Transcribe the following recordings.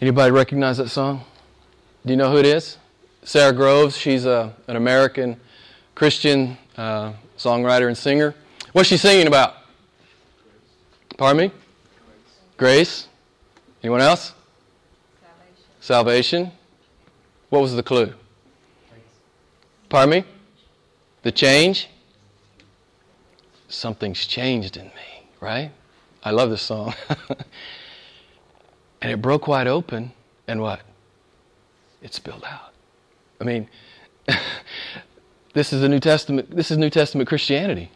Anybody recognize that song? Do you know who it is? Sara Groves. She's a, an American Christian uh, songwriter and singer. What's she singing about? Pardon me? Grace. Anyone else? Salvation. Salvation. What was the clue? Pardon me? The change? Something's changed in me, right? I love this song. and it broke wide open, and what? It spilled out. I mean, this is a New Testament. This is New Testament Christianity.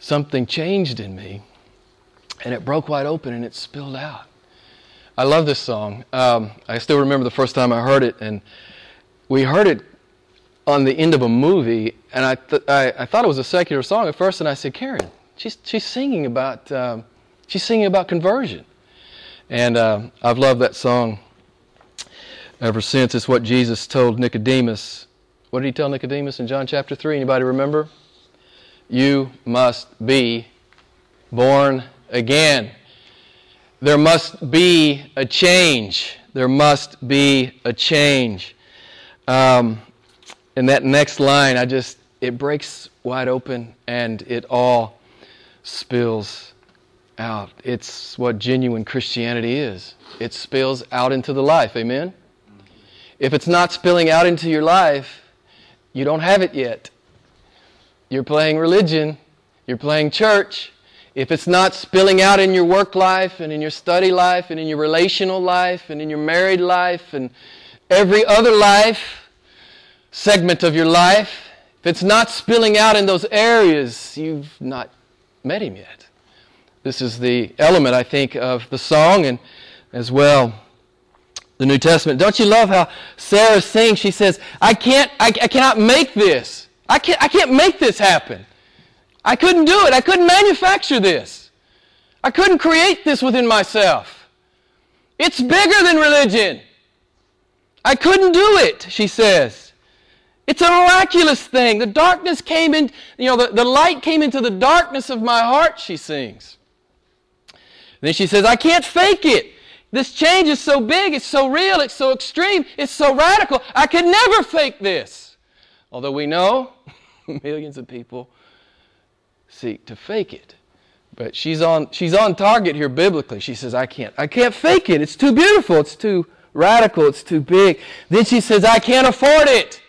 Something changed in me, and it broke wide open, and it spilled out. I love this song. Um, I still remember the first time I heard it, and we heard it on the end of a movie, and I, th- I, I, thought it was a secular song at first, and I said, Karen, she's, she's singing about um, she's singing about conversion, and uh, I've loved that song ever since. It's what Jesus told Nicodemus. What did he tell Nicodemus in John chapter three? Anybody remember? You must be born again. There must be a change. There must be a change. Um, and that next line, I just, it breaks wide open and it all spills out. It's what genuine Christianity is. It spills out into the life. Amen? If it's not spilling out into your life, you don't have it yet. You're playing religion, you're playing church. If it's not spilling out in your work life and in your study life and in your relational life and in your married life and every other life, segment of your life, if it's not spilling out in those areas, you've not met Him yet. This is the element, I think, of the song and as well the New Testament. Don't you love how Sara sings? She says, I can't, I, I cannot make this. I can't, I can't make this happen. I couldn't do it. I couldn't manufacture this. I couldn't create this within myself. It's bigger than religion. I couldn't do it, she says. It's a miraculous thing. The darkness came in, you know, the, the light came into the darkness of my heart, she sings. Then she says, I can't fake it. This change is so big, it's so real, it's so extreme, it's so radical. I could never fake this. Although we know millions of people seek to fake it. But she's on, she's on target here biblically. She says, I can't, I can't fake it. It's too beautiful. It's too radical. It's too big. Then she says, I can't afford it.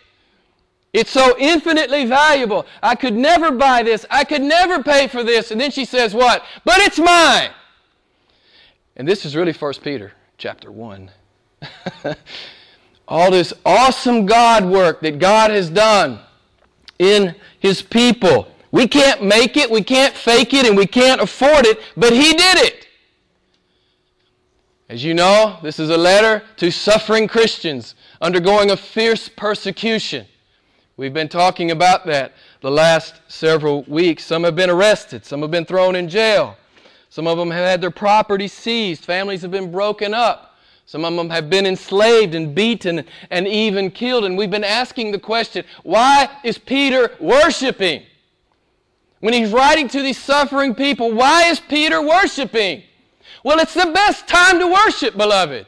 It's so infinitely valuable. I could never buy this. I could never pay for this. And then she says, What? But it's mine. And this is really 1 Peter chapter 1. All this awesome God work that God has done in His people. We can't make it, we can't fake it, and we can't afford it, but He did it. As you know, this is a letter to suffering Christians undergoing a fierce persecution. We've been talking about that the last several weeks. Some have been arrested, some have been thrown in jail, some of them have had their property seized, families have been broken up. Some of them have been enslaved and beaten and even killed. And we've been asking the question why is Peter worshiping? When he's writing to these suffering people, why is Peter worshiping? Well, it's the best time to worship, beloved.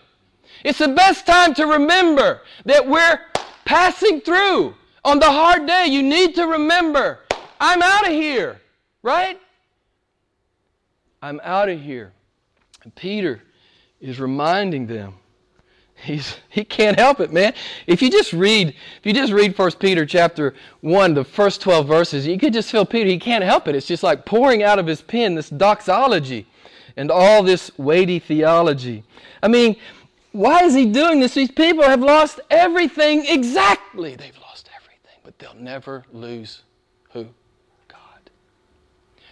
It's the best time to remember that we're passing through. On the hard day, you need to remember I'm out of here, right? I'm out of here. And Peter is reminding them. He's, he can't help it, man. If you just read, if you just read 1 Peter chapter 1, the first 12 verses, you could just feel Peter, he can't help it. It's just like pouring out of his pen this doxology and all this weighty theology. I mean, why is he doing this? These people have lost everything exactly. They've lost everything, but they'll never lose who? God.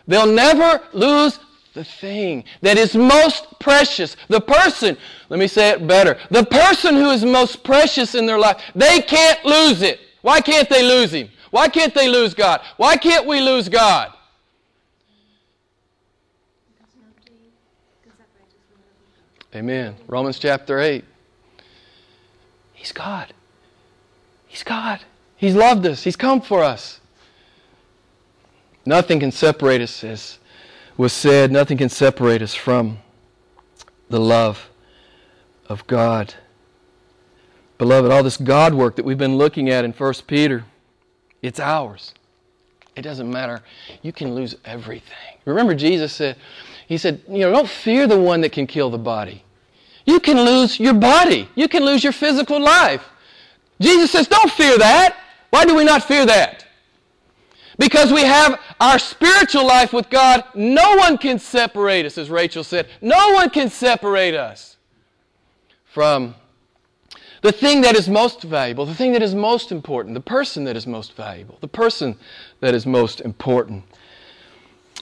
They'll never lose the thing that is most precious. The person, let me say it better, the person who is most precious in their life, they can't lose it. Why can't they lose Him? Why can't they lose God? Why can't we lose God? Amen. Romans chapter 8. He's God. He's God. He's loved us, He's come for us. Nothing can separate us, as was said, nothing can separate us from the love of God. Beloved, all this God work that we've been looking at in 1 Peter, it's ours. It doesn't matter. You can lose everything. Remember, Jesus said, He said, you know, don't fear the one that can kill the body. You can lose your body. You can lose your physical life. Jesus says, don't fear that. Why do we not fear that? Because we have our spiritual life with God. No one can separate us, as Rachel said. No one can separate us from the thing that is most valuable, the thing that is most important, the person that is most valuable, the person that is most important.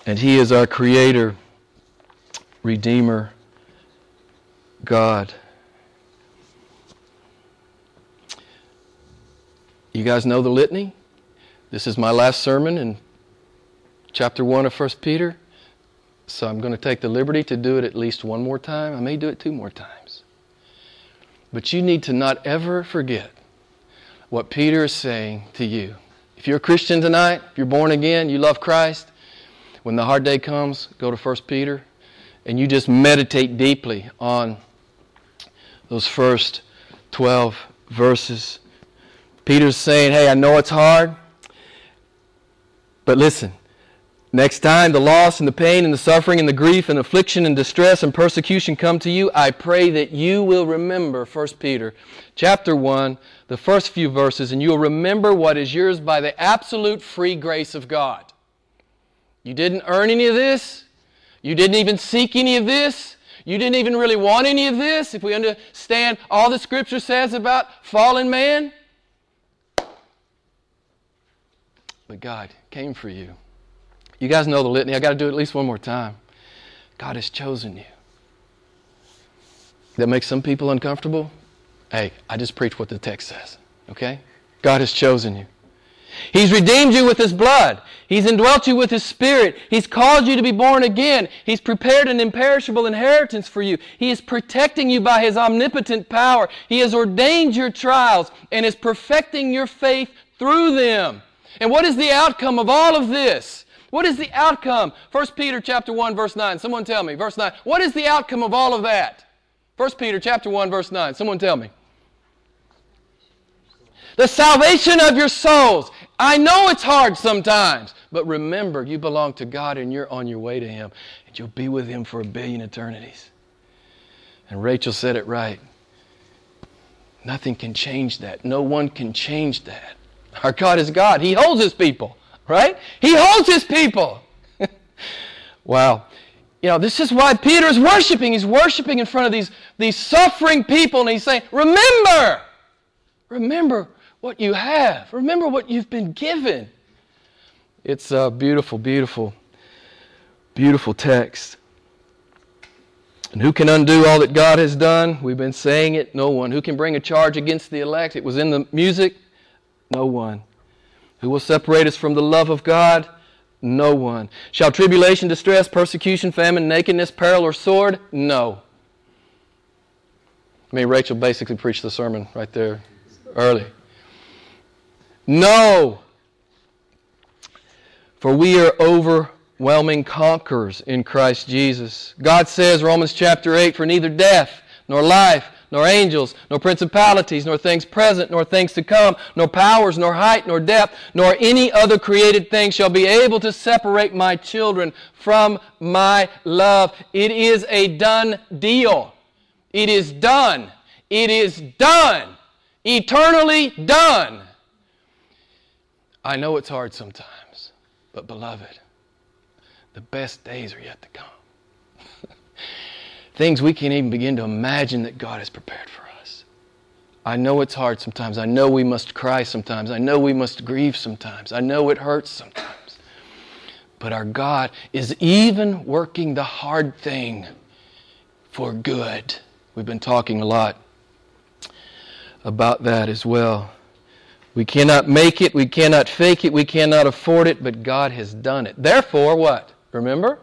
And He is our Creator, Redeemer, God. You guys know the litany? This is my last sermon in chapter 1 of 1 Peter. So I'm going to take the liberty to do it at least one more time. I may do it two more times. But you need to not ever forget what Peter is saying to you. If you're a Christian tonight, if you're born again, you love Christ, when the hard day comes, go to 1 Peter and you just meditate deeply on those first 12 verses. Peter's saying, Hey, I know it's hard, but listen, Next time the loss and the pain and the suffering and the grief and affliction and distress and persecution come to you, I pray that you will remember 1 Peter chapter 1, the first few verses, and you'll remember what is yours by the absolute free grace of God. You didn't earn any of this. You didn't even seek any of this. You didn't even really want any of this. If we understand all the Scripture says about fallen man. But God came for you. You guys know the litany. I got to do it at least one more time. God has chosen you. That makes some people uncomfortable. Hey, I just preach what the text says. Okay? God has chosen you. He's redeemed you with His blood. He's indwelt you with His Spirit. He's called you to be born again. He's prepared an imperishable inheritance for you. He is protecting you by His omnipotent power. He has ordained your trials and is perfecting your faith through them. And what is the outcome of all of this? What is the outcome? 1 Peter chapter 1 verse 9. Someone tell me. Verse 9. What is the outcome of all of that? 1 Peter chapter 1 verse 9. Someone tell me. The salvation of your souls. I know it's hard sometimes, but remember you belong to God and you're on your way to him and you'll be with him for a billion eternities. And Rachel said it right. Nothing can change that. No one can change that. Our God is God. He holds his people right? He holds his people. wow. You know, this is why Peter is worshiping. He's worshiping in front of these, these suffering people, and he's saying, Remember! Remember what you have. Remember what you've been given. It's a beautiful, beautiful, beautiful text. And who can undo all that God has done? We've been saying it. No one. Who can bring a charge against the elect? It was in the music. No one. Who will separate us from the love of God? No one. Shall tribulation, distress, persecution, famine, nakedness, peril, or sword? No. I mean, Rachel basically preached the sermon right there early. No. For we are overwhelming conquerors in Christ Jesus. God says, Romans chapter 8, for neither death, nor life, nor angels, nor principalities, nor things present, nor things to come, nor powers, nor height, nor depth, nor any other created thing shall be able to separate my children from my love. It is a done deal. It is done. It is done. Eternally done. I know it's hard sometimes, but beloved, the best days are yet to come things we can't even begin to imagine that God has prepared for us. I know it's hard sometimes. I know we must cry sometimes. I know we must grieve sometimes. I know it hurts sometimes. But our God is even working the hard thing for good. We've been talking a lot about that as well. We cannot make it, we cannot fake it, we cannot afford it, but God has done it. Therefore, what? Remember?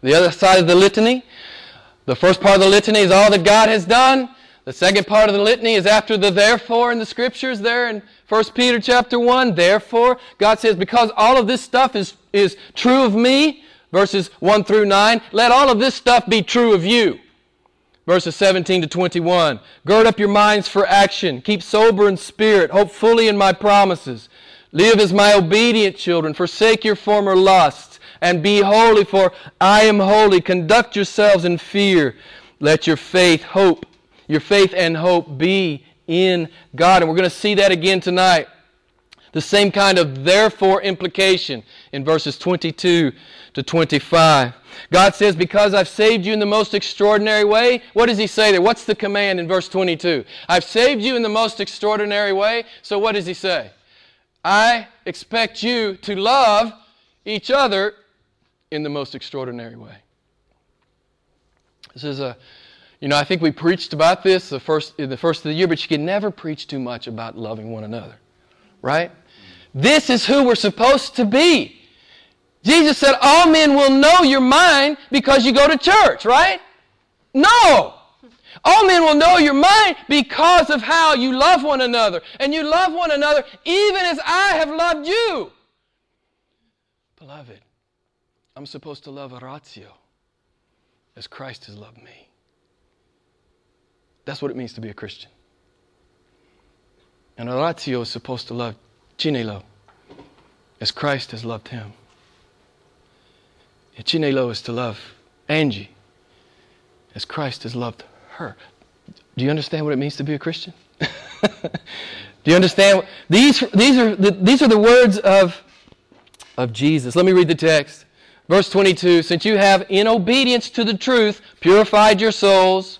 The other side of the litany? The first part of the litany is all that God has done. The second part of the litany is after the therefore in the scriptures there in 1 Peter chapter 1. Therefore, God says, because all of this stuff is, is true of me, verses 1 through 9, let all of this stuff be true of you. Verses 17 to 21. Gird up your minds for action. Keep sober in spirit. Hope fully in my promises. Live as my obedient children. Forsake your former lusts. And be holy, for I am holy. Conduct yourselves in fear. Let your faith, hope, your faith and hope be in God. And we're going to see that again tonight. The same kind of therefore implication in verses 22 to 25. God says, Because I've saved you in the most extraordinary way. What does He say there? What's the command in verse 22? I've saved you in the most extraordinary way. So what does He say? I expect you to love each other in the most extraordinary way. This is a, you know, I think we preached about this the first, the first of the year, but you can never preach too much about loving one another, right? This is who we're supposed to be. Jesus said, All men will know you're mine because you go to church, right? No! All men will know you're mine because of how you love one another. And you love one another even as I have loved you. Beloved, I'm supposed to love Oratio as Christ has loved me. That's what it means to be a Christian. And Oratio is supposed to love Chinelo as Christ has loved him. And Chinelo is to love Angie as Christ has loved her. Do you understand what it means to be a Christian? Do you understand? These, these, are the, these are the words of, of Jesus. Let me read the text. Verse 22 Since you have, in obedience to the truth, purified your souls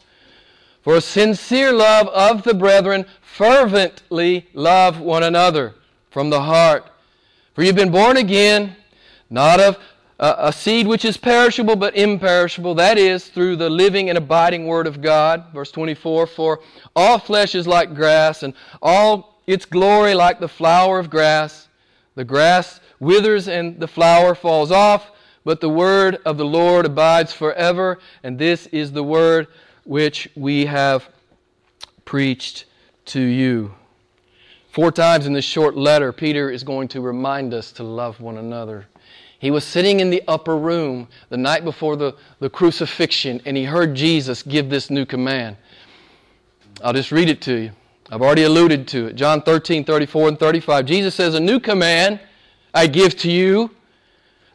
for sincere love of the brethren, fervently love one another from the heart. For you've been born again, not of uh, a seed which is perishable but imperishable, that is, through the living and abiding Word of God. Verse 24 For all flesh is like grass, and all its glory like the flower of grass. The grass withers and the flower falls off, but the Word of the Lord abides forever. And this is the Word which we have preached to you. Four times in this short letter, Peter is going to remind us to love one another. He was sitting in the upper room the night before the, the crucifixion, and he heard Jesus give this new command. I'll just read it to you. I've already alluded to it. John 13, 34 and 35. Jesus says, A new command I give to you.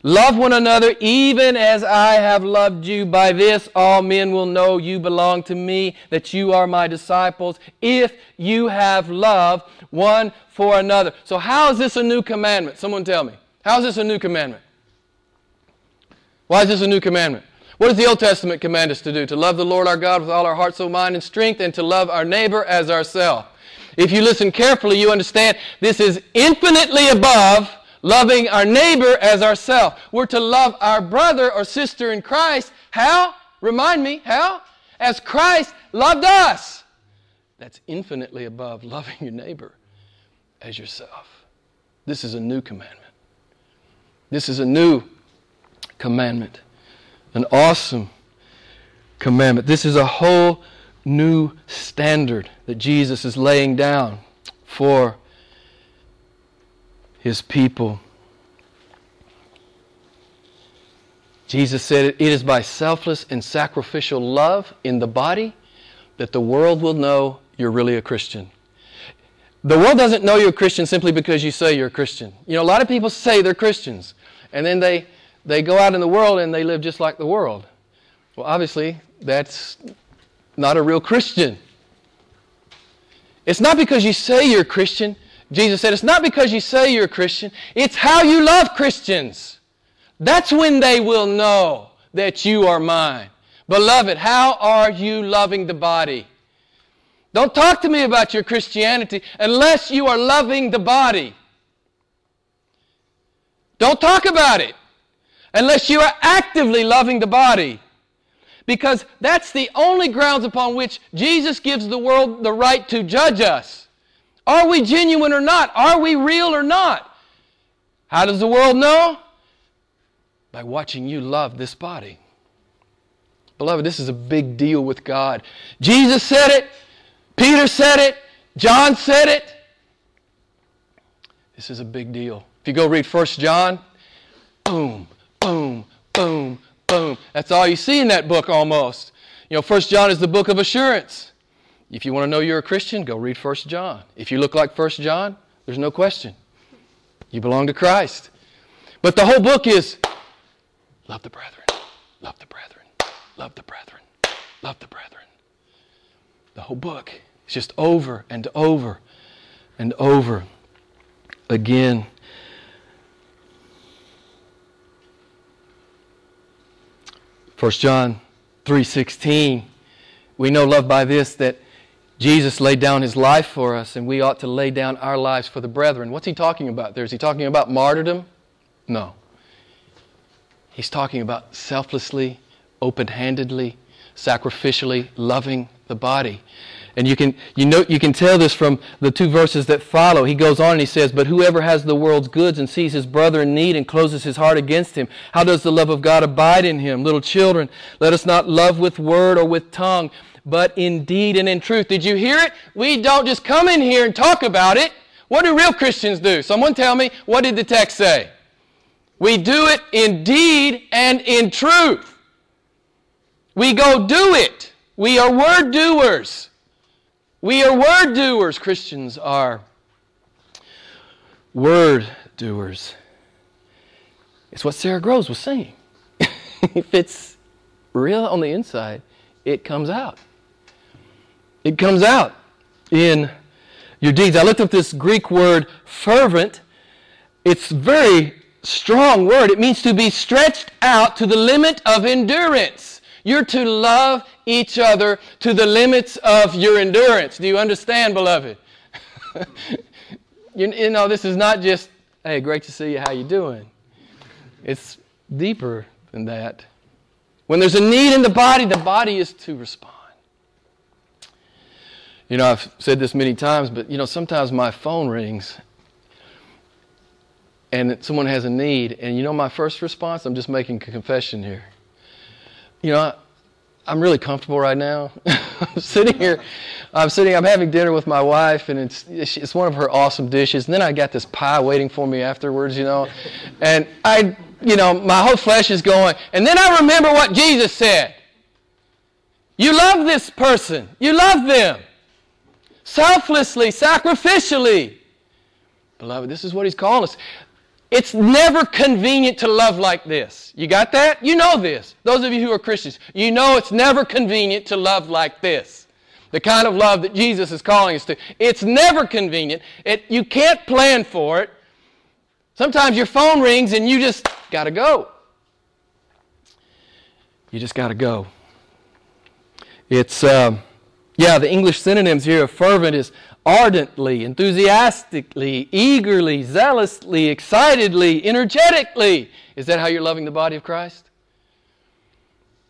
Love one another even as I have loved you. By this all men will know you belong to me, that you are my disciples, if you have love one for another. So, how is this a new commandment? Someone tell me. How is this a new commandment? Why is this a new commandment? What does the Old Testament command us to do? To love the Lord our God with all our heart, soul, mind, and strength, and to love our neighbor as ourselves. If you listen carefully, you understand this is infinitely above loving our neighbor as ourselves. We're to love our brother or sister in Christ. How? Remind me, how? As Christ loved us. That's infinitely above loving your neighbor as yourself. This is a new commandment. This is a new commandment. An awesome commandment. This is a whole new standard that Jesus is laying down for his people. Jesus said, It is by selfless and sacrificial love in the body that the world will know you're really a Christian. The world doesn't know you're a Christian simply because you say you're a Christian. You know, a lot of people say they're Christians, and then they they go out in the world and they live just like the world. Well, obviously, that's not a real Christian. It's not because you say you're a Christian. Jesus said, it's not because you say you're a Christian, it's how you love Christians. That's when they will know that you are mine. Beloved, how are you loving the body? Don't talk to me about your Christianity unless you are loving the body. Don't talk about it unless you are actively loving the body. Because that's the only grounds upon which Jesus gives the world the right to judge us. Are we genuine or not? Are we real or not? How does the world know? By watching you love this body. Beloved, this is a big deal with God. Jesus said it, Peter said it, John said it. This is a big deal. If you go read 1 John, boom, boom, boom, boom. That's all you see in that book almost. You know, First John is the book of assurance. If you want to know you're a Christian, go read First John. If you look like First John, there's no question. You belong to Christ. But the whole book is love the brethren, love the brethren, love the brethren, love the brethren. The whole book is just over and over and over again. First John 3:16 we know love by this that Jesus laid down his life for us and we ought to lay down our lives for the brethren. What's he talking about there? Is he talking about martyrdom? No. He's talking about selflessly, open-handedly, sacrificially loving the body. And you can, you, know, you can tell this from the two verses that follow. He goes on and he says, But whoever has the world's goods and sees his brother in need and closes his heart against him, how does the love of God abide in him? Little children, let us not love with word or with tongue, but in deed and in truth. Did you hear it? We don't just come in here and talk about it. What do real Christians do? Someone tell me, what did the text say? We do it in deed and in truth. We go do it. We are word doers. We are word doers. Christians are word doers. It's what Sara Groves was saying. if it's real on the inside, it comes out. It comes out in your deeds. I looked up this Greek word fervent. It's a very strong word. It means to be stretched out to the limit of endurance. You're to love each other to the limits of your endurance. Do you understand, beloved? you, you know, this is not just, hey, great to see you, how you doing? It's deeper than that. When there's a need in the body, the body is to respond. You know, I've said this many times, but you know, sometimes my phone rings and someone has a need, and you know, my first response, I'm just making a confession here. You know, I'm really comfortable right now. I'm sitting here, I'm sitting, I'm having dinner with my wife, and it's it's one of her awesome dishes. And then I got this pie waiting for me afterwards, you know, and I, you know, my whole flesh is going. And then I remember what Jesus said. You love this person. You love them. Selflessly, sacrificially. Beloved, this is what he's calling us. It's never convenient to love like this. You got that? You know this. Those of you who are Christians, you know it's never convenient to love like this. The kind of love that Jesus is calling us to. It's never convenient. It, you can't plan for it. Sometimes your phone rings and you just got to go. You just got to go. It's, uh, yeah, the English synonyms here of fervent is ardently, enthusiastically, eagerly, zealously, excitedly, energetically. Is that how you're loving the body of Christ?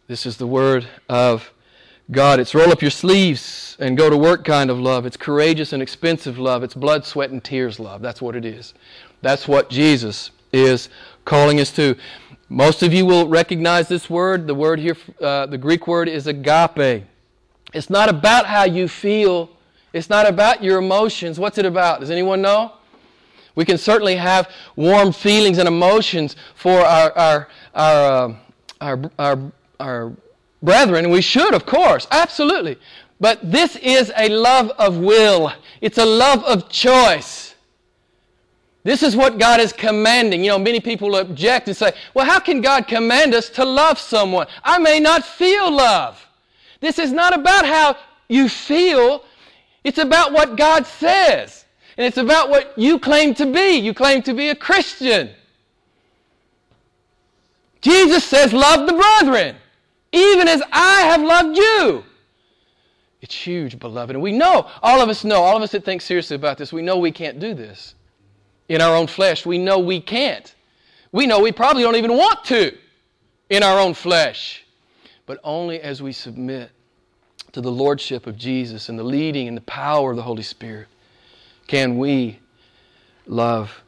This is the word of God. It's roll up your sleeves and go to work kind of love. It's courageous and expensive love. It's blood, sweat, and tears love. That's what it is. That's what Jesus is calling us to. Most of you will recognize this word. The word here, uh, the Greek word is agape. It's not about how you feel it's not about your emotions. What's it about? Does anyone know? We can certainly have warm feelings and emotions for our, our, our, uh, our, our, our brethren, we should, of course, absolutely. But this is a love of will, it's a love of choice. This is what God is commanding. You know, many people object and say, well, how can God command us to love someone? I may not feel love. This is not about how you feel, it's about what God says. And it's about what you claim to be. You claim to be a Christian. Jesus says, Love the brethren, even as I have loved you. It's huge, beloved. And we know, all of us know, all of us that think seriously about this, we know we can't do this. In our own flesh, we know we can't. We know we probably don't even want to in our own flesh. But only as we submit to the lordship of Jesus and the leading and the power of the Holy Spirit, can we love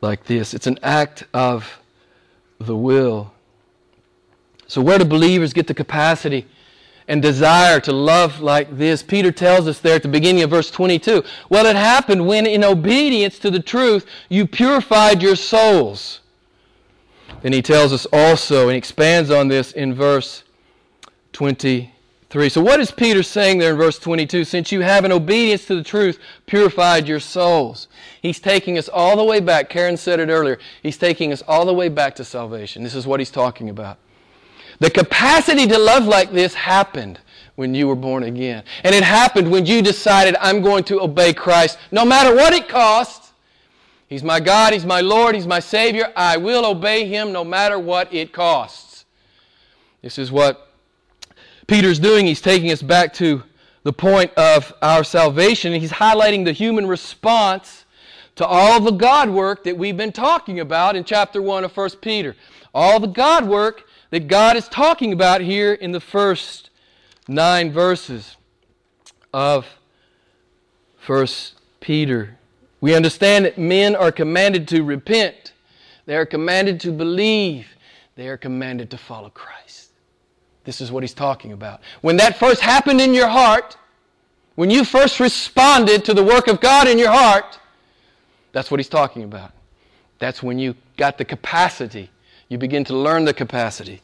like this? It's an act of the will. So, where do believers get the capacity and desire to love like this? Peter tells us there at the beginning of verse 22. Well, it happened when, in obedience to the truth, you purified your souls. Then he tells us also, and expands on this in verse 23. So, what is Peter saying there in verse 22? Since you have in obedience to the truth purified your souls. He's taking us all the way back. Karen said it earlier. He's taking us all the way back to salvation. This is what he's talking about. The capacity to love like this happened when you were born again. And it happened when you decided, I'm going to obey Christ no matter what it costs. He's my God, He's my Lord, He's my Savior. I will obey Him no matter what it costs. This is what Peter's doing. He's taking us back to the point of our salvation. He's highlighting the human response to all the God work that we've been talking about in chapter 1 of 1 Peter. All the God work that God is talking about here in the first nine verses of 1 Peter. We understand that men are commanded to repent, they are commanded to believe, they are commanded to follow Christ. This is what he's talking about. When that first happened in your heart, when you first responded to the work of God in your heart, that's what he's talking about. That's when you got the capacity you begin to learn the capacity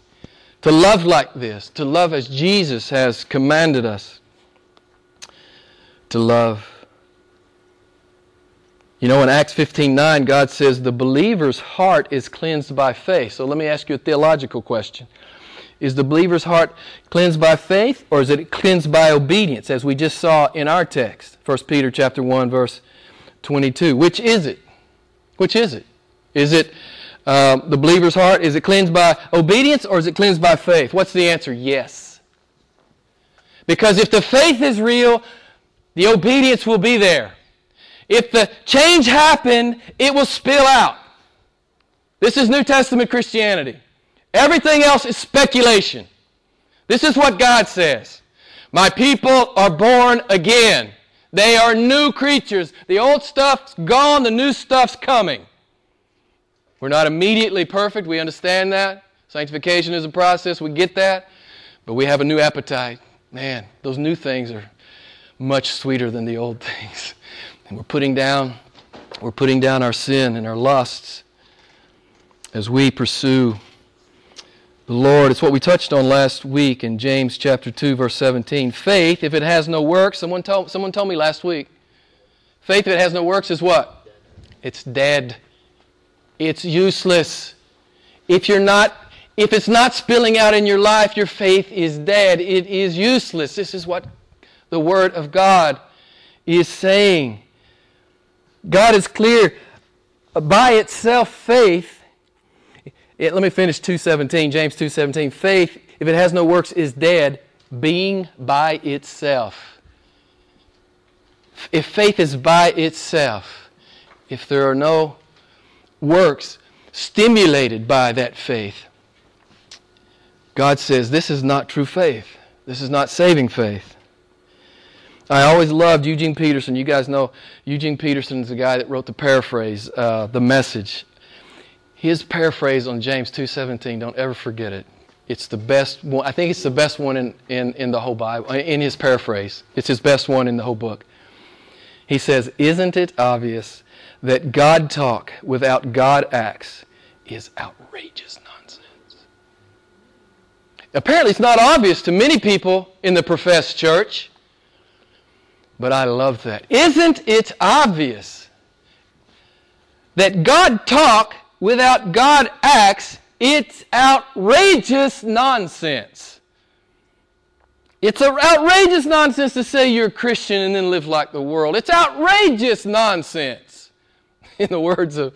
to love like this, to love as Jesus has commanded us to love. You know, in Acts 15:9, God says the believer's heart is cleansed by faith. So let me ask you a theological question. Is the believer's heart cleansed by faith or is it cleansed by obedience as we just saw in our text? 1 Peter chapter 1 verse 22. Which is it? Which is it? Is it um, the believer's heart? Is it cleansed by obedience or is it cleansed by faith? What's the answer? Yes. Because if the faith is real, the obedience will be there. If the change happened, it will spill out. This is New Testament Christianity. Everything else is speculation. This is what God says. My people are born again. They are new creatures. The old stuff's gone, the new stuff's coming. We're not immediately perfect. We understand that. Sanctification is a process. We get that. But we have a new appetite. Man, those new things are much sweeter than the old things. And we're putting down we're putting down our sin and our lusts as we pursue the Lord. It's what we touched on last week in James chapter 2 verse 17. Faith, if it has no works, someone told, someone told me last week. Faith if it has no works is what? It's dead. It's useless. If you're not if it's not spilling out in your life, your faith is dead. It is useless. This is what the Word of God is saying. God is clear. By itself, faith. It, let me finish 2:17, James 2:17. Faith, if it has no works, is dead, being by itself. If faith is by itself, if there are no works stimulated by that faith. God says this is not true faith. This is not saving faith. I always loved Eugene Peterson. You guys know Eugene Peterson is the guy that wrote the paraphrase, uh, the message. His paraphrase on James 2.17, don't ever forget it. It's the best one. I think it's the best one in, in, in the whole Bible, uh, in his paraphrase. It's his best one in the whole book. He says, Isn't it obvious that God talk without God acts is outrageous nonsense. Apparently, it's not obvious to many people in the professed church, but I love that. Isn't it obvious that God talk without God acts? It's outrageous nonsense. It's outrageous nonsense to say you're a Christian and then live like the world. It's outrageous nonsense. in the words of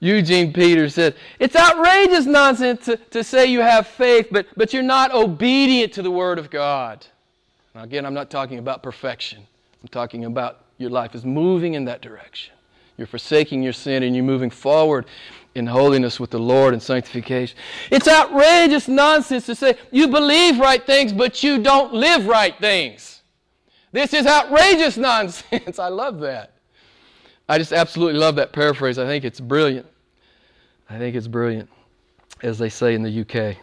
Eugene Peters said, it's outrageous nonsense to, to say you have faith, but, but you're not obedient to the Word of God. Now, again, I'm not talking about perfection. I'm talking about your life is moving in that direction. You're forsaking your sin and you're moving forward in holiness with the Lord and sanctification. It's outrageous nonsense to say you believe right things, but you don't live right things. This is outrageous nonsense. I love that. I just absolutely love that paraphrase. I think it's brilliant. I think it's brilliant, as they say in the UK.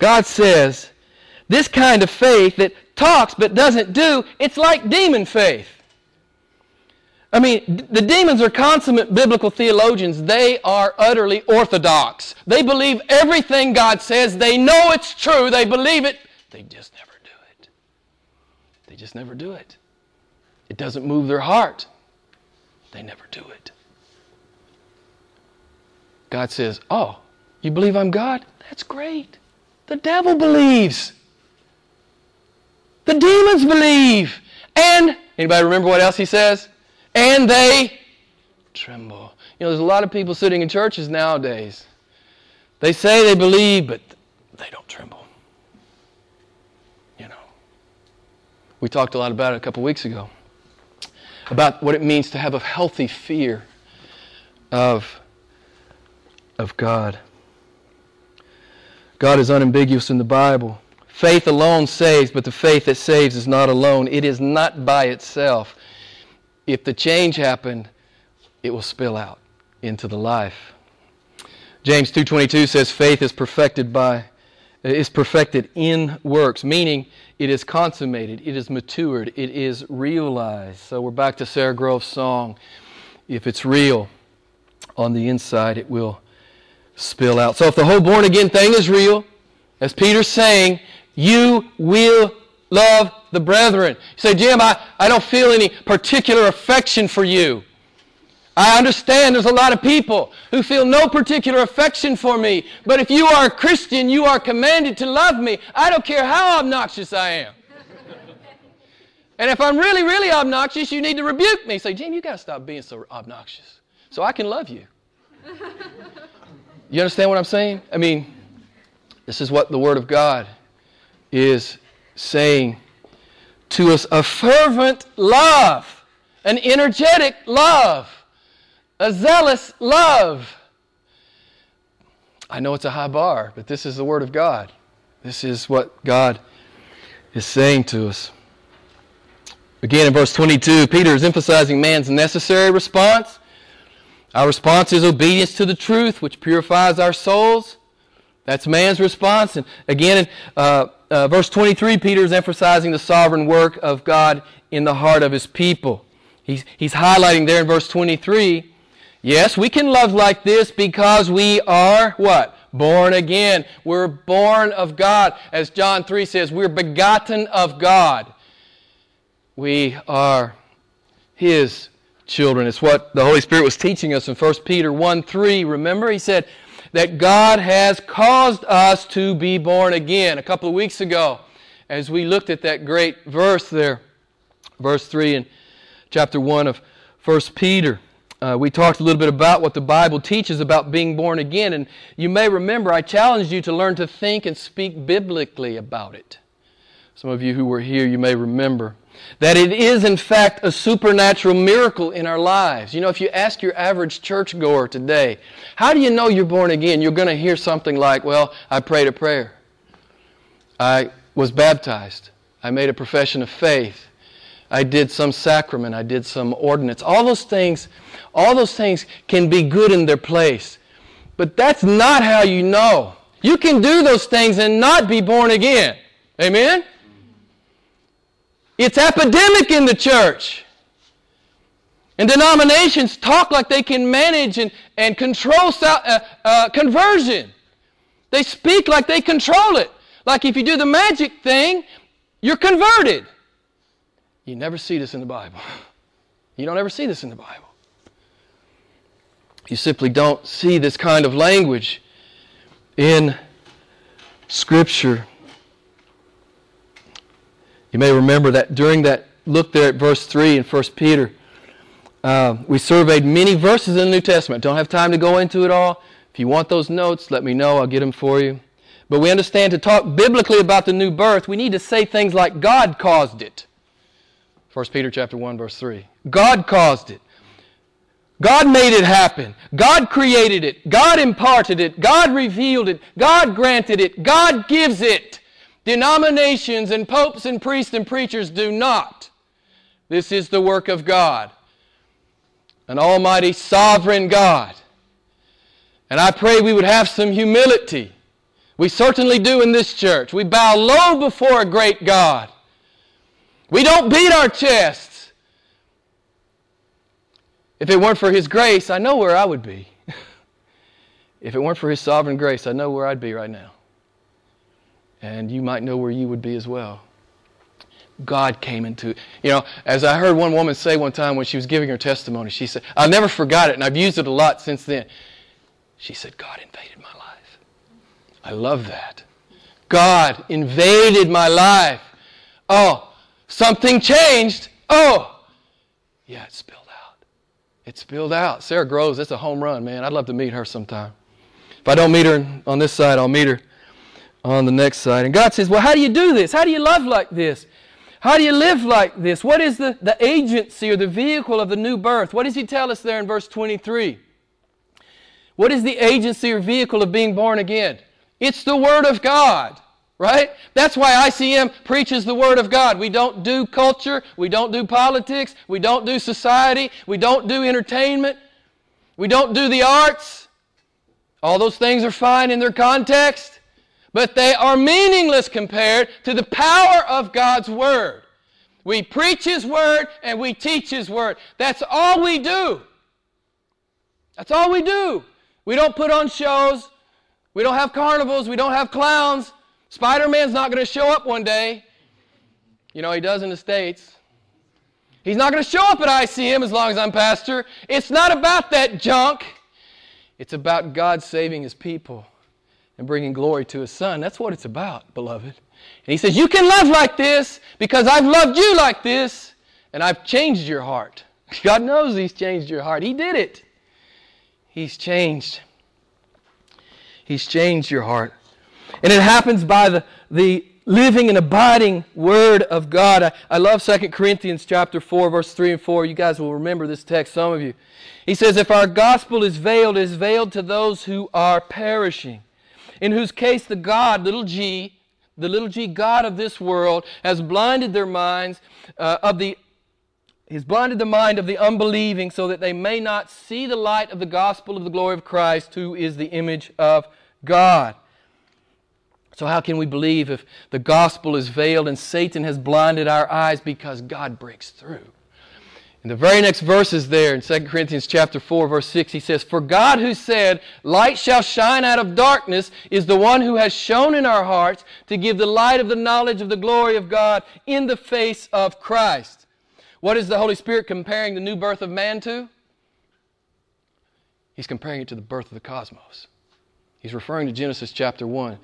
God says this kind of faith that talks but doesn't do, it's like demon faith. I mean, the demons are consummate biblical theologians. They are utterly orthodox. They believe everything God says. They know it's true. They believe it they just never do it. They just never do it. It doesn't move their heart. They never do it. God says, Oh, you believe I'm God? That's great. The devil believes. The demons believe. And, anybody remember what else he says? And they tremble. You know, there's a lot of people sitting in churches nowadays. They say they believe, but they don't tremble. You know. We talked a lot about it a couple weeks ago. About what it means to have a healthy fear of, of God. God is unambiguous in the Bible. Faith alone saves, but the faith that saves is not alone. It is not by itself. If the change happened, it will spill out into the life. James 2:22 says faith is perfected by is perfected in works, meaning it is consummated, it is matured, it is realized. So we're back to Sara Grove's song. If it's real on the inside, it will spill out. So if the whole born again thing is real, as Peter's saying, you will love the brethren. You say, Jim, I, I don't feel any particular affection for you. I understand there's a lot of people who feel no particular affection for me. But if you are a Christian, you are commanded to love me. I don't care how obnoxious I am. and if I'm really, really obnoxious, you need to rebuke me. Say, Jim, you got to stop being so obnoxious so I can love you. you understand what I'm saying? I mean, this is what the Word of God is saying to us a fervent love, an energetic love a zealous love. I know it's a high bar, but this is the Word of God. This is what God is saying to us. Again, in verse 22, Peter is emphasizing man's necessary response. Our response is obedience to the truth, which purifies our souls. That's man's response. And again, in uh, uh, verse 23, Peter is emphasizing the sovereign work of God in the heart of his people. He's, he's highlighting there in verse 23 Yes, we can love like this because we are what? Born again. We're born of God. As John 3 says, we're begotten of God. We are His children. It's what the Holy Spirit was teaching us in 1 Peter 1 3. Remember, He said that God has caused us to be born again. A couple of weeks ago, as we looked at that great verse there, verse 3 in chapter 1 of 1 Peter. Uh, we talked a little bit about what the Bible teaches about being born again, and you may remember I challenged you to learn to think and speak biblically about it. Some of you who were here, you may remember that it is, in fact, a supernatural miracle in our lives. You know, if you ask your average churchgoer today, how do you know you're born again? You're going to hear something like, Well, I prayed a prayer, I was baptized, I made a profession of faith. I did some sacrament, I did some ordinance. All those things, all those things can be good in their place. But that's not how you know. You can do those things and not be born again. Amen? It's epidemic in the church. And denominations talk like they can manage and, and control uh, uh, conversion. They speak like they control it. Like if you do the magic thing, you're converted. You never see this in the Bible. You don't ever see this in the Bible. You simply don't see this kind of language in Scripture. You may remember that during that look there at verse 3 in 1 Peter, uh, we surveyed many verses in the New Testament. Don't have time to go into it all. If you want those notes, let me know. I'll get them for you. But we understand to talk biblically about the new birth, we need to say things like God caused it. 1 Peter chapter 1 verse 3. God caused it. God made it happen. God created it. God imparted it. God revealed it. God granted it. God gives it. Denominations and popes and priests and preachers do not. This is the work of God. An almighty sovereign God. And I pray we would have some humility. We certainly do in this church. We bow low before a great God. We don't beat our chests. If it weren't for His grace, I know where I would be. if it weren't for His sovereign grace, I know where I'd be right now. And you might know where you would be as well. God came into, you know, as I heard one woman say one time when she was giving her testimony, she said, I never forgot it, and I've used it a lot since then. She said, God invaded my life. I love that. God invaded my life. Oh, something changed. Oh, yeah, it spilled out. It spilled out. Sara Groves, that's a home run, man. I'd love to meet her sometime. If I don't meet her on this side, I'll meet her on the next side. And God says, Well, how do you do this? How do you love like this? How do you live like this? What is the, the agency or the vehicle of the new birth? What does he tell us there in verse 23? What is the agency or vehicle of being born again? It's the Word of God, right? That's why ICM preaches the Word of God. We don't do culture, we don't do politics, we don't do society, we don't do entertainment, we don't do the arts. All those things are fine in their context but they are meaningless compared to the power of God's Word. We preach His Word and we teach His Word. That's all we do. That's all we do. We don't put on shows. We don't have carnivals. We don't have clowns. Spider Man's not going to show up one day. You know, he does in the States. He's not going to show up at ICM as long as I'm pastor. It's not about that junk, it's about God saving His people and bringing glory to his son. That's what it's about, beloved. And he says, You can love like this because I've loved you like this and I've changed your heart. God knows he's changed your heart. He did it. He's changed. He's changed your heart. And it happens by the, the living and abiding word of God. I, I love 2 Corinthians chapter 4, verse 3 and 4. You guys will remember this text, some of you. He says, If our gospel is veiled, it is veiled to those who are perishing in whose case the God, little g, the little g God of this world, has blinded their minds uh, of the He's blinded the mind of the unbelieving so that they may not see the light of the gospel of the glory of Christ, who is the image of God. So, how can we believe if the gospel is veiled and Satan has blinded our eyes because God breaks through? In the very next verses there in 2 Corinthians chapter 4 verse 6 he says, "For God who said, light shall shine out of darkness is the one who has shone in our hearts to give the light of the knowledge of the glory of God in the face of Christ." What is the Holy Spirit comparing the new birth of man to? He's comparing it to the birth of the cosmos. He's referring to Genesis chapter 1.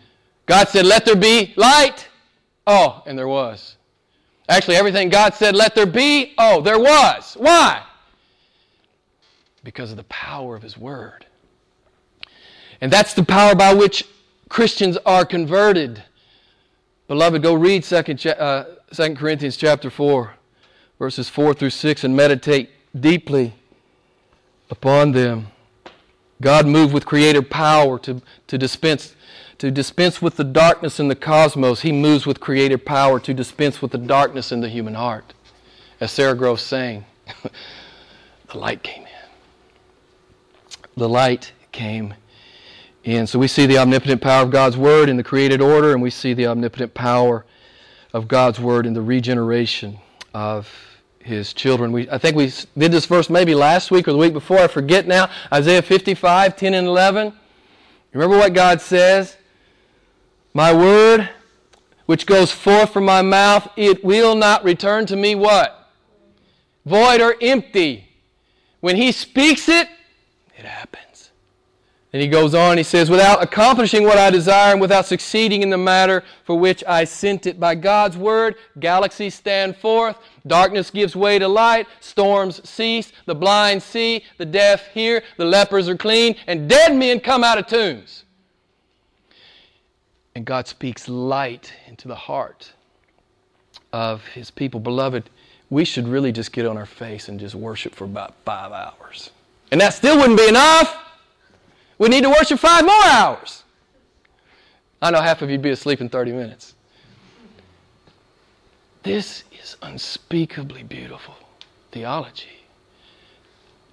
God said, "Let there be light." Oh, and there was. Actually, everything God said, let there be, oh, there was. Why? Because of the power of His Word. And that's the power by which Christians are converted. Beloved, go read 2, uh, 2 Corinthians chapter 4, verses 4 through 6, and meditate deeply upon them. God moved with creative power to, to dispense to dispense with the darkness in the cosmos, he moves with creative power to dispense with the darkness in the human heart. As Sara Groves sang, the light came in. The light came in. So we see the omnipotent power of God's Word in the created order, and we see the omnipotent power of God's Word in the regeneration of His children. We, I think we did this verse maybe last week or the week before. I forget now. Isaiah 55, 10 and 11. Remember what God says? My word, which goes forth from my mouth, it will not return to me what? Void or empty. When he speaks it, it happens. And he goes on, he says, without accomplishing what I desire and without succeeding in the matter for which I sent it. By God's word, galaxies stand forth, darkness gives way to light, storms cease, the blind see, the deaf hear, the lepers are clean, and dead men come out of tombs. And God speaks light into the heart of His people. Beloved, we should really just get on our face and just worship for about five hours. And that still wouldn't be enough. We need to worship five more hours. I know half of you'd be asleep in 30 minutes. This is unspeakably beautiful theology.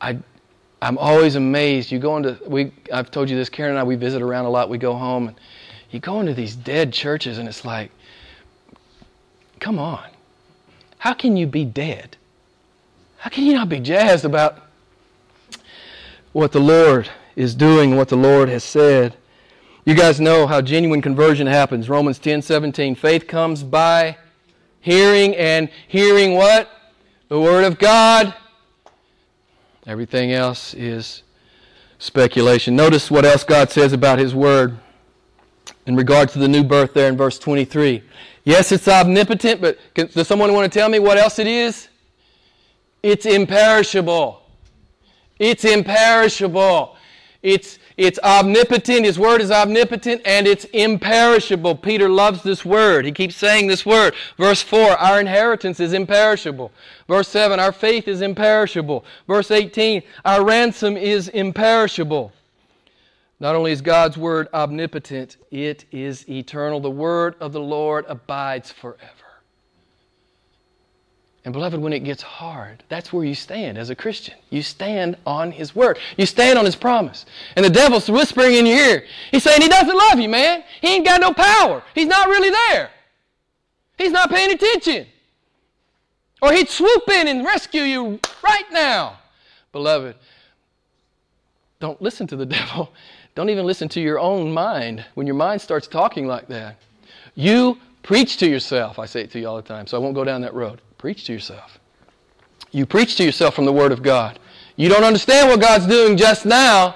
I, I'm always amazed. You go into, we, I've told you this, Karen and I, we visit around a lot. We go home and you go into these dead churches and it's like, come on. How can you be dead? How can you not be jazzed about what the Lord is doing, what the Lord has said? You guys know how genuine conversion happens. Romans 10 17. Faith comes by hearing, and hearing what? The Word of God. Everything else is speculation. Notice what else God says about His Word in regard to the new birth there in verse 23. Yes, it's omnipotent, but can, does someone want to tell me what else it is? It's imperishable. It's imperishable. It's, it's omnipotent. His word is omnipotent and it's imperishable. Peter loves this word. He keeps saying this word. Verse 4, our inheritance is imperishable. Verse 7, our faith is imperishable. Verse 18, our ransom is imperishable. Not only is God's word omnipotent, it is eternal. The word of the Lord abides forever. And beloved, when it gets hard, that's where you stand as a Christian. You stand on His Word. You stand on His promise. And the devil's whispering in your ear. He's saying, He doesn't love you, man. He ain't got no power. He's not really there. He's not paying attention. Or he'd swoop in and rescue you right now. Beloved, don't listen to the devil. Don't even listen to your own mind when your mind starts talking like that. You preach to yourself. I say it to you all the time, so I won't go down that road. Preach to yourself. You preach to yourself from the Word of God. You don't understand what God's doing just now,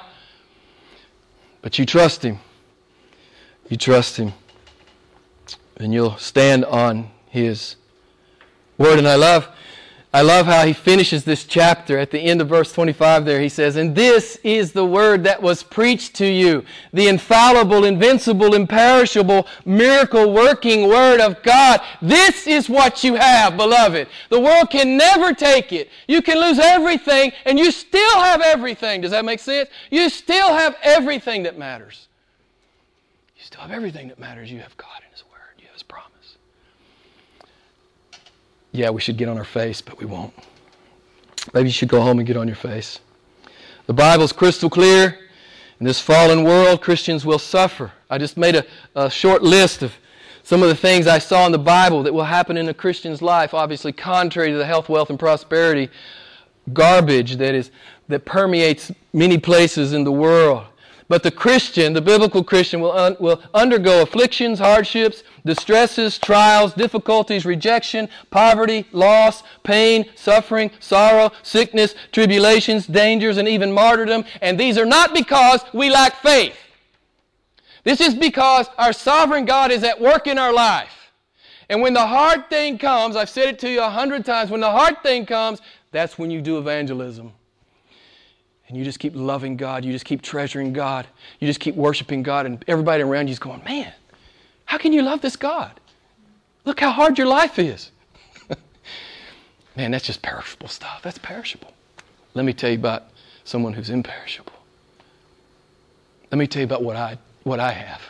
but you trust Him. You trust Him. And you'll stand on His Word. And I love I love how he finishes this chapter at the end of verse 25 there. He says, And this is the word that was preached to you, the infallible, invincible, imperishable, miracle working word of God. This is what you have, beloved. The world can never take it. You can lose everything and you still have everything. Does that make sense? You still have everything that matters. You still have everything that matters. You have God yeah, we should get on our face, but we won't. Maybe you should go home and get on your face. The Bible's crystal clear. In this fallen world, Christians will suffer. I just made a, a short list of some of the things I saw in the Bible that will happen in a Christian's life, obviously contrary to the health, wealth, and prosperity garbage that is that permeates many places in the world. But the Christian, the biblical Christian, will, un, will undergo afflictions, hardships, distresses, trials, difficulties, rejection, poverty, loss, pain, suffering, sorrow, sickness, tribulations, dangers, and even martyrdom. And these are not because we lack faith. This is because our sovereign God is at work in our life. And when the hard thing comes, I've said it to you a hundred times, when the hard thing comes, that's when you do evangelism. And you just keep loving God. You just keep treasuring God. You just keep worshiping God. And everybody around you is going, man, how can you love this God? Look how hard your life is. man, that's just perishable stuff. That's perishable. Let me tell you about someone who's imperishable. Let me tell you about what I, what I have.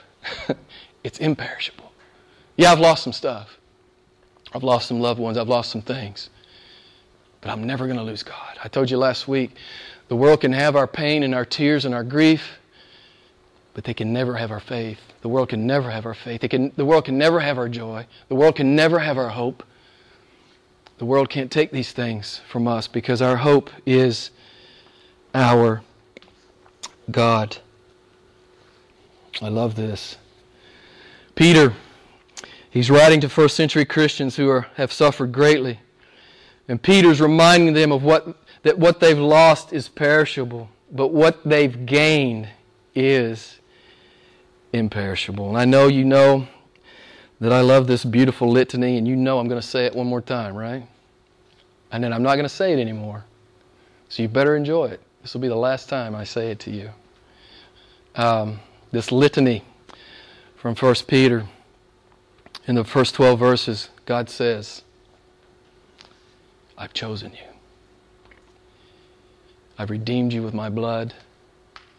it's imperishable. Yeah, I've lost some stuff. I've lost some loved ones. I've lost some things. But I'm never going to lose God. I told you last week the world can have our pain and our tears and our grief, but they can never have our faith. The world can never have our faith. Can, the world can never have our joy. The world can never have our hope. The world can't take these things from us because our hope is our God. I love this. Peter, he's writing to first century Christians who are, have suffered greatly. And Peter's reminding them of what that what they've lost is perishable, but what they've gained is imperishable. And I know you know that I love this beautiful litany, and you know I'm going to say it one more time, right? And then I'm not going to say it anymore. So you better enjoy it. This will be the last time I say it to you. Um, this litany from 1 Peter, in the first 12 verses, God says, I've chosen you. I've redeemed you with my blood.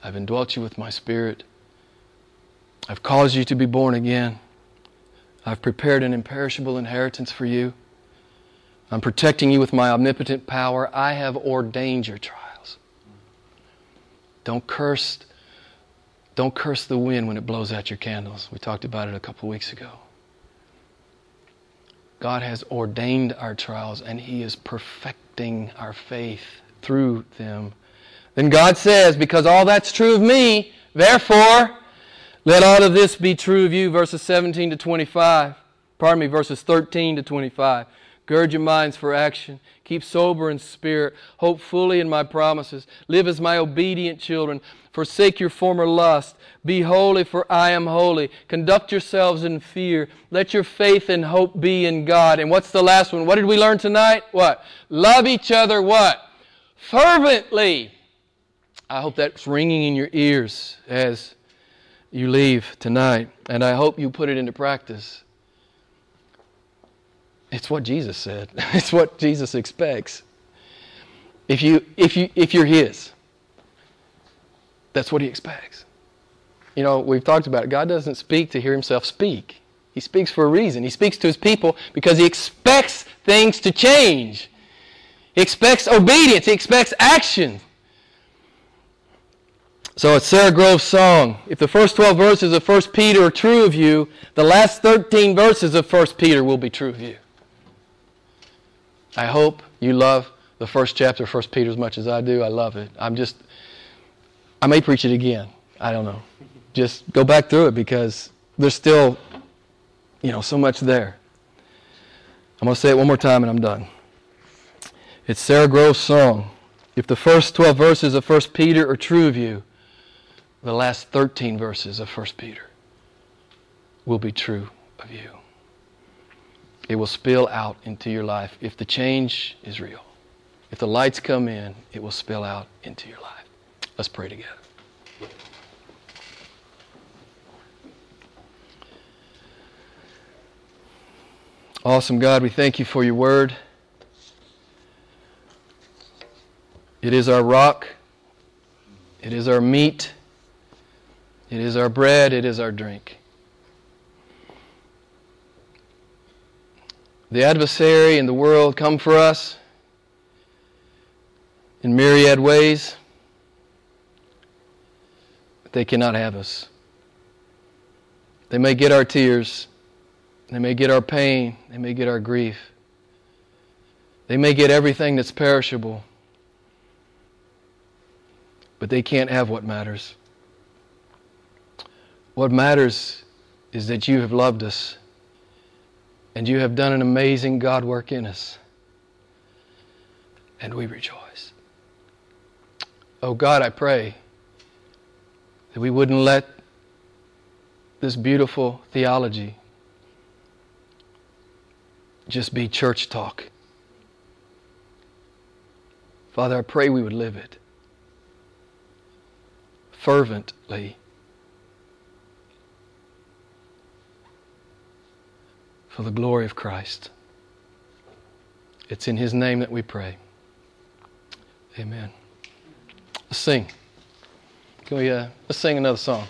I've indwelt you with my spirit. I've caused you to be born again. I've prepared an imperishable inheritance for you. I'm protecting you with my omnipotent power. I have ordained your trials. Don't curse don't curse the wind when it blows out your candles. We talked about it a couple weeks ago. God has ordained our trials and he is perfecting our faith through them. Then God says, Because all that's true of me, therefore, Let all of this be true of you, verses 17 to 25. Pardon me, verses 13 to 25. Gird your minds for action. Keep sober in spirit. Hope fully in my promises. Live as my obedient children. Forsake your former lust. Be holy, for I am holy. Conduct yourselves in fear. Let your faith and hope be in God. And what's the last one? What did we learn tonight? What? Love each other what? Fervently. I hope that's ringing in your ears as you leave tonight. And I hope you put it into practice. It's what Jesus said. It's what Jesus expects. If you if you if you're his, that's what he expects. You know, we've talked about it. God doesn't speak to hear himself speak. He speaks for a reason. He speaks to his people because he expects things to change. He expects obedience. He expects action. So it's Sara Groves' song. If the first 12 verses of 1 Peter are true of you, the last 13 verses of 1 Peter will be true of you. I hope you love the first chapter of 1 Peter as much as I do. I love it. I'm just, I may preach it again. I don't know. Just go back through it because there's still, you know, so much there. I'm going to say it one more time and I'm done. It's Sara Groves' song. If the first 12 verses of 1 Peter are true of you, the last 13 verses of 1 Peter will be true of you. It will spill out into your life. If the change is real, if the lights come in, it will spill out into your life. Let's pray together. Awesome God, we thank you for your word. It is our rock. It is our meat. It is our bread. It is our drink. The adversary and the world come for us in myriad ways, but they cannot have us. They may get our tears, they may get our pain, they may get our grief, they may get everything that's perishable, but they can't have what matters. What matters is that you have loved us and you have done an amazing God work in us. And we rejoice. Oh God, I pray that we wouldn't let this beautiful theology just be church talk. Father, I pray we would live it fervently. for the glory of Christ. It's in His name that we pray. Amen. Let's sing. Can we uh, let's sing another song?